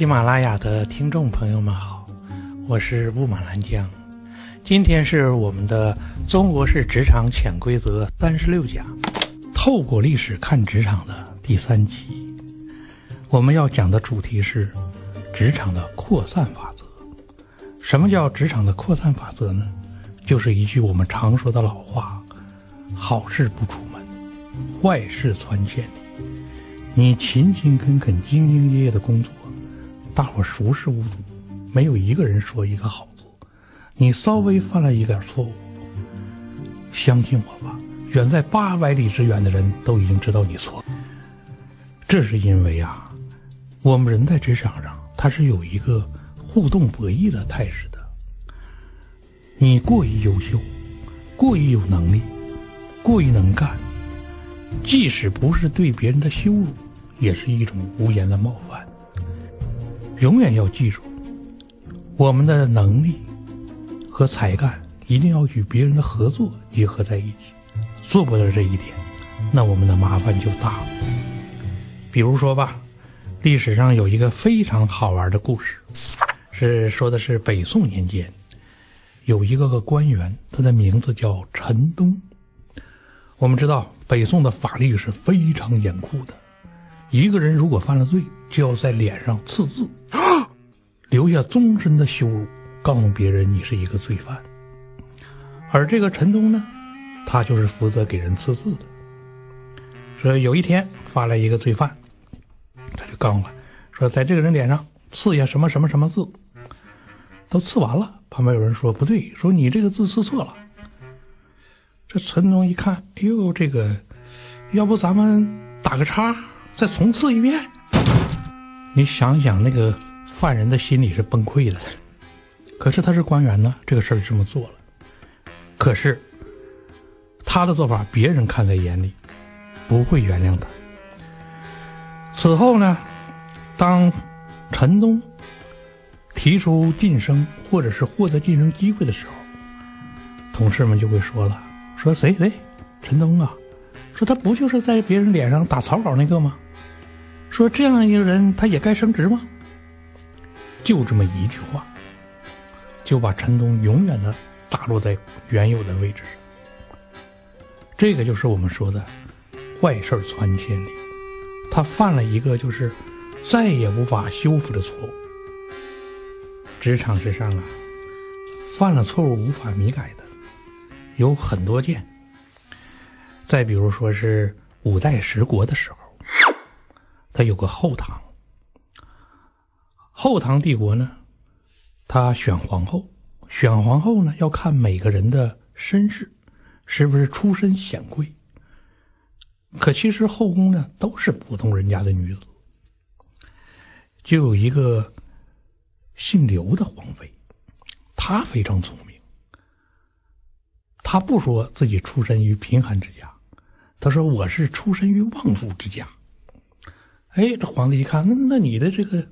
喜马拉雅的听众朋友们好，我是雾满兰江，今天是我们的《中国式职场潜规则》三十六讲，透过历史看职场的第三期。我们要讲的主题是职场的扩散法则。什么叫职场的扩散法则呢？就是一句我们常说的老话：好事不出门，坏事传千里。你勤勤恳恳、兢兢业业的工作。大伙熟视无睹，没有一个人说一个好字。你稍微犯了一点错误，相信我吧，远在八百里之远的人都已经知道你错了。这是因为啊，我们人在职场上，他是有一个互动博弈的态势的。你过于优秀，过于有能力，过于能干，即使不是对别人的羞辱，也是一种无言的冒犯。永远要记住，我们的能力和才干一定要与别人的合作结合在一起。做不到这一点，那我们的麻烦就大了。比如说吧，历史上有一个非常好玩的故事，是说的是北宋年间，有一个个官员，他的名字叫陈东。我们知道，北宋的法律是非常严酷的。一个人如果犯了罪，就要在脸上刺字，留下终身的羞辱，告诉别人你是一个罪犯。而这个陈东呢，他就是负责给人刺字的。说有一天发来一个罪犯，他就告诉他，说在这个人脸上刺下什么什么什么字，都刺完了。旁边有人说不对，说你这个字刺错了。这陈东一看，哎呦，这个，要不咱们打个叉？再重刺一遍，你想想那个犯人的心里是崩溃的。可是他是官员呢，这个事儿这么做了。可是他的做法，别人看在眼里，不会原谅他。此后呢，当陈东提出晋升或者是获得晋升机会的时候，同事们就会说了：“说谁谁，陈东啊，说他不就是在别人脸上打草稿那个吗？”说这样一个人，他也该升职吗？就这么一句话，就把陈东永远的打落在原有的位置上。这个就是我们说的“坏事传千里”。他犯了一个就是再也无法修复的错误。职场之上啊，犯了错误无法弥改的有很多件。再比如说是五代十国的时候。他有个后唐，后唐帝国呢，他选皇后，选皇后呢要看每个人的身世，是不是出身显贵。可其实后宫呢都是普通人家的女子，就有一个姓刘的皇妃，她非常聪明，她不说自己出身于贫寒之家，她说我是出身于望族之家。哎，这皇帝一看，那那你的这个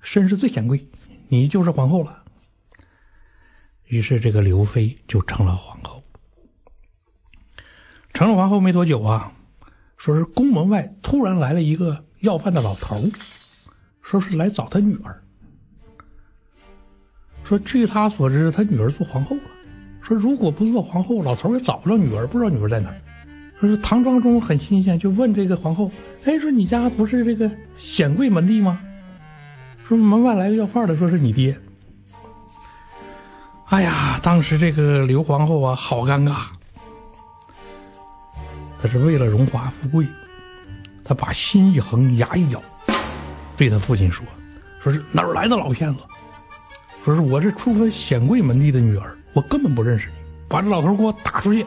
身世最显贵，你就是皇后了。于是这个刘妃就成了皇后。成了皇后没多久啊，说是宫门外突然来了一个要饭的老头说是来找他女儿。说据他所知，他女儿做皇后了。说如果不做皇后，老头也找不着女儿，不知道女儿在哪儿。说唐庄宗很新鲜，就问这个皇后：“哎，说你家不是这个显贵门第吗？”说门外来个要饭的，说是你爹。哎呀，当时这个刘皇后啊，好尴尬。她是为了荣华富贵，她把心一横，牙一咬，对他父亲说：“说是哪儿来的老骗子？说是我是出身显贵门第的女儿，我根本不认识你，把这老头给我打出去。”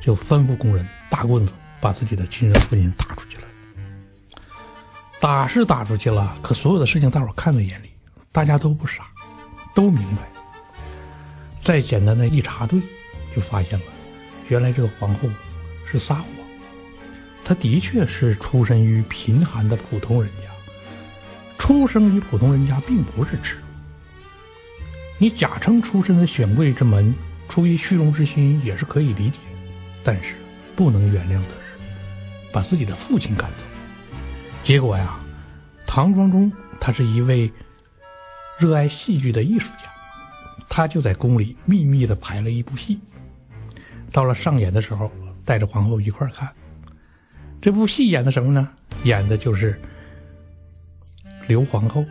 就吩咐工人打棍子，把自己的亲生父亲打出去了。打是打出去了，可所有的事情大伙看在眼里，大家都不傻，都明白。再简单的一查对，就发现了，原来这个皇后是撒谎。她的确是出身于贫寒的普通人家，出生于普通人家并不是耻辱。你假称出身的显贵之门，出于虚荣之心也是可以理解。但是不能原谅的是，把自己的父亲赶走。结果呀，唐庄宗他是一位热爱戏剧的艺术家，他就在宫里秘密的排了一部戏。到了上演的时候，带着皇后一块儿看。这部戏演的什么呢？演的就是刘皇后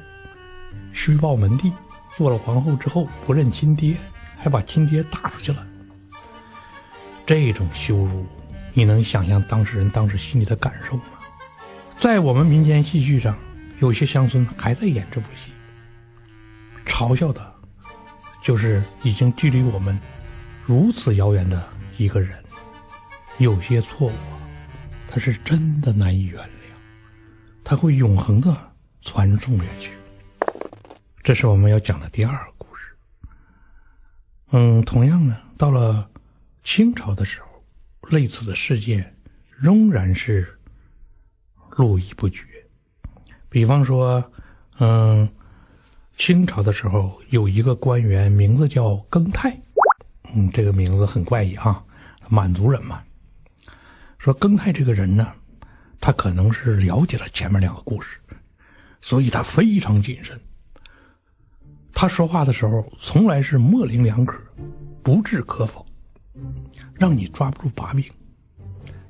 虚报门第，做了皇后之后不认亲爹，还把亲爹打出去了。这种羞辱，你能想象当事人当时心里的感受吗？在我们民间戏剧上，有些乡村还在演这部戏，嘲笑的，就是已经距离我们如此遥远的一个人。有些错误，他是真的难以原谅，他会永恒的传颂下去。这是我们要讲的第二个故事。嗯，同样呢，到了清朝的时候，类似的事件仍然是。络绎不绝，比方说，嗯，清朝的时候有一个官员，名字叫庚泰，嗯，这个名字很怪异啊，满族人嘛。说庚泰这个人呢，他可能是了解了前面两个故事，所以他非常谨慎。他说话的时候从来是模棱两可，不置可否，让你抓不住把柄，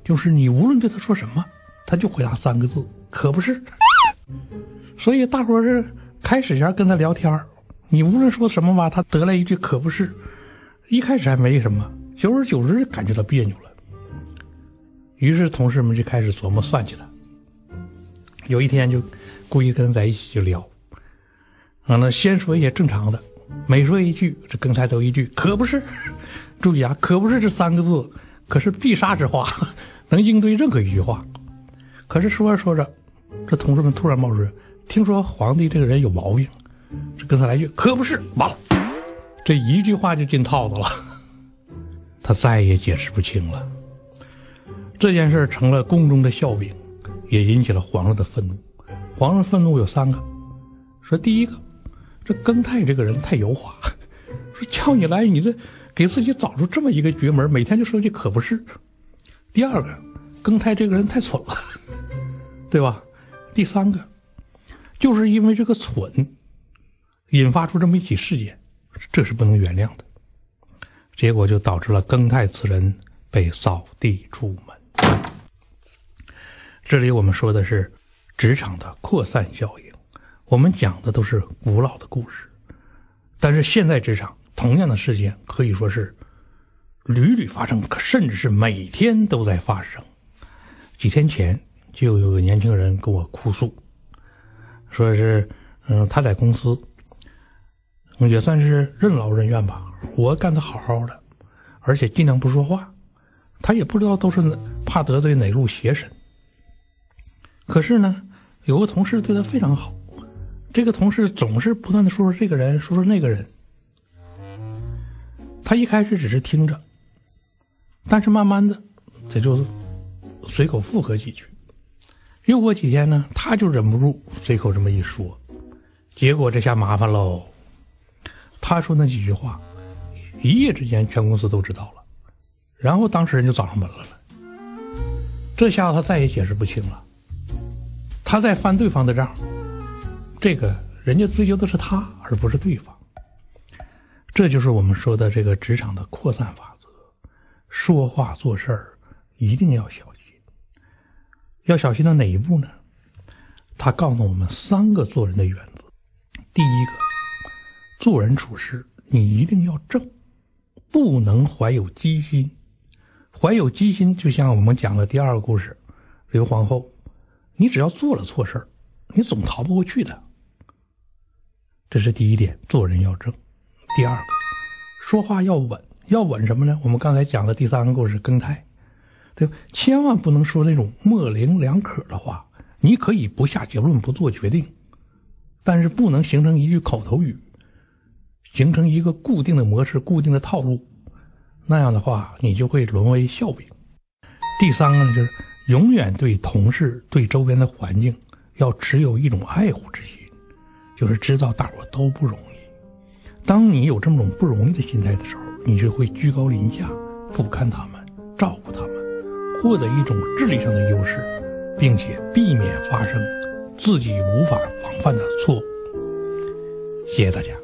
就是你无论对他说什么。他就回答三个字：“可不是。”所以大伙是开始前跟他聊天你无论说什么吧，他得来一句“可不是”。一开始还没什么，久而久之就感觉到别扭了。于是同事们就开始琢磨算计他。有一天就故意跟他在一起就聊，完了先说一些正常的，每说一句，这更才都一句“可不是”。注意啊，“可不是”这三个字可是必杀之话，能应对任何一句话。可是说着说着，这同事们突然冒出：“听说皇帝这个人有毛病。”这跟他来句：“可不是。”完了，这一句话就进套子了，他再也解释不清了。这件事成了宫中的笑柄，也引起了皇上的愤怒。皇上愤怒有三个：说第一个，这庚泰这个人太油滑；说叫你来，你这给自己找出这么一个绝门，每天就说句“可不是”。第二个，庚泰这个人太蠢了。对吧？第三个，就是因为这个蠢，引发出这么一起事件，这是不能原谅的。结果就导致了庚泰此人被扫地出门。这里我们说的是职场的扩散效应，我们讲的都是古老的故事，但是现在职场同样的事件可以说是屡屡发生，甚至是每天都在发生。几天前。就有个年轻人跟我哭诉，说是，嗯，他在公司也算是任劳任怨吧，活干得好好的，而且尽量不说话。他也不知道都是怕得罪哪路邪神。可是呢，有个同事对他非常好，这个同事总是不断的说说这个人，说说那个人。他一开始只是听着，但是慢慢的，他就随口附和几句。又过几天呢，他就忍不住随口这么一说，结果这下麻烦喽。他说那几句话，一夜之间全公司都知道了，然后当事人就找上门来了。这下他再也解释不清了，他在翻对方的账，这个人家追究的是他，而不是对方。这就是我们说的这个职场的扩散法则，说话做事儿一定要小心。要小心到哪一步呢？他告诉我们三个做人的原则。第一个，做人处事你一定要正，不能怀有机心。怀有机心，就像我们讲的第二个故事，刘皇后，你只要做了错事儿，你总逃不过去的。这是第一点，做人要正。第二个，说话要稳，要稳什么呢？我们刚才讲的第三个故事，庚泰。对吧，千万不能说那种模棱两可的话。你可以不下结论，不做决定，但是不能形成一句口头语，形成一个固定的模式、固定的套路。那样的话，你就会沦为笑柄。第三个呢，就是永远对同事、对周边的环境要持有一种爱护之心，就是知道大伙都不容易。当你有这么种不容易的心态的时候，你就会居高临下，俯瞰他们，照顾他们。获得一种智力上的优势，并且避免发生自己无法防范的错误。谢谢大家。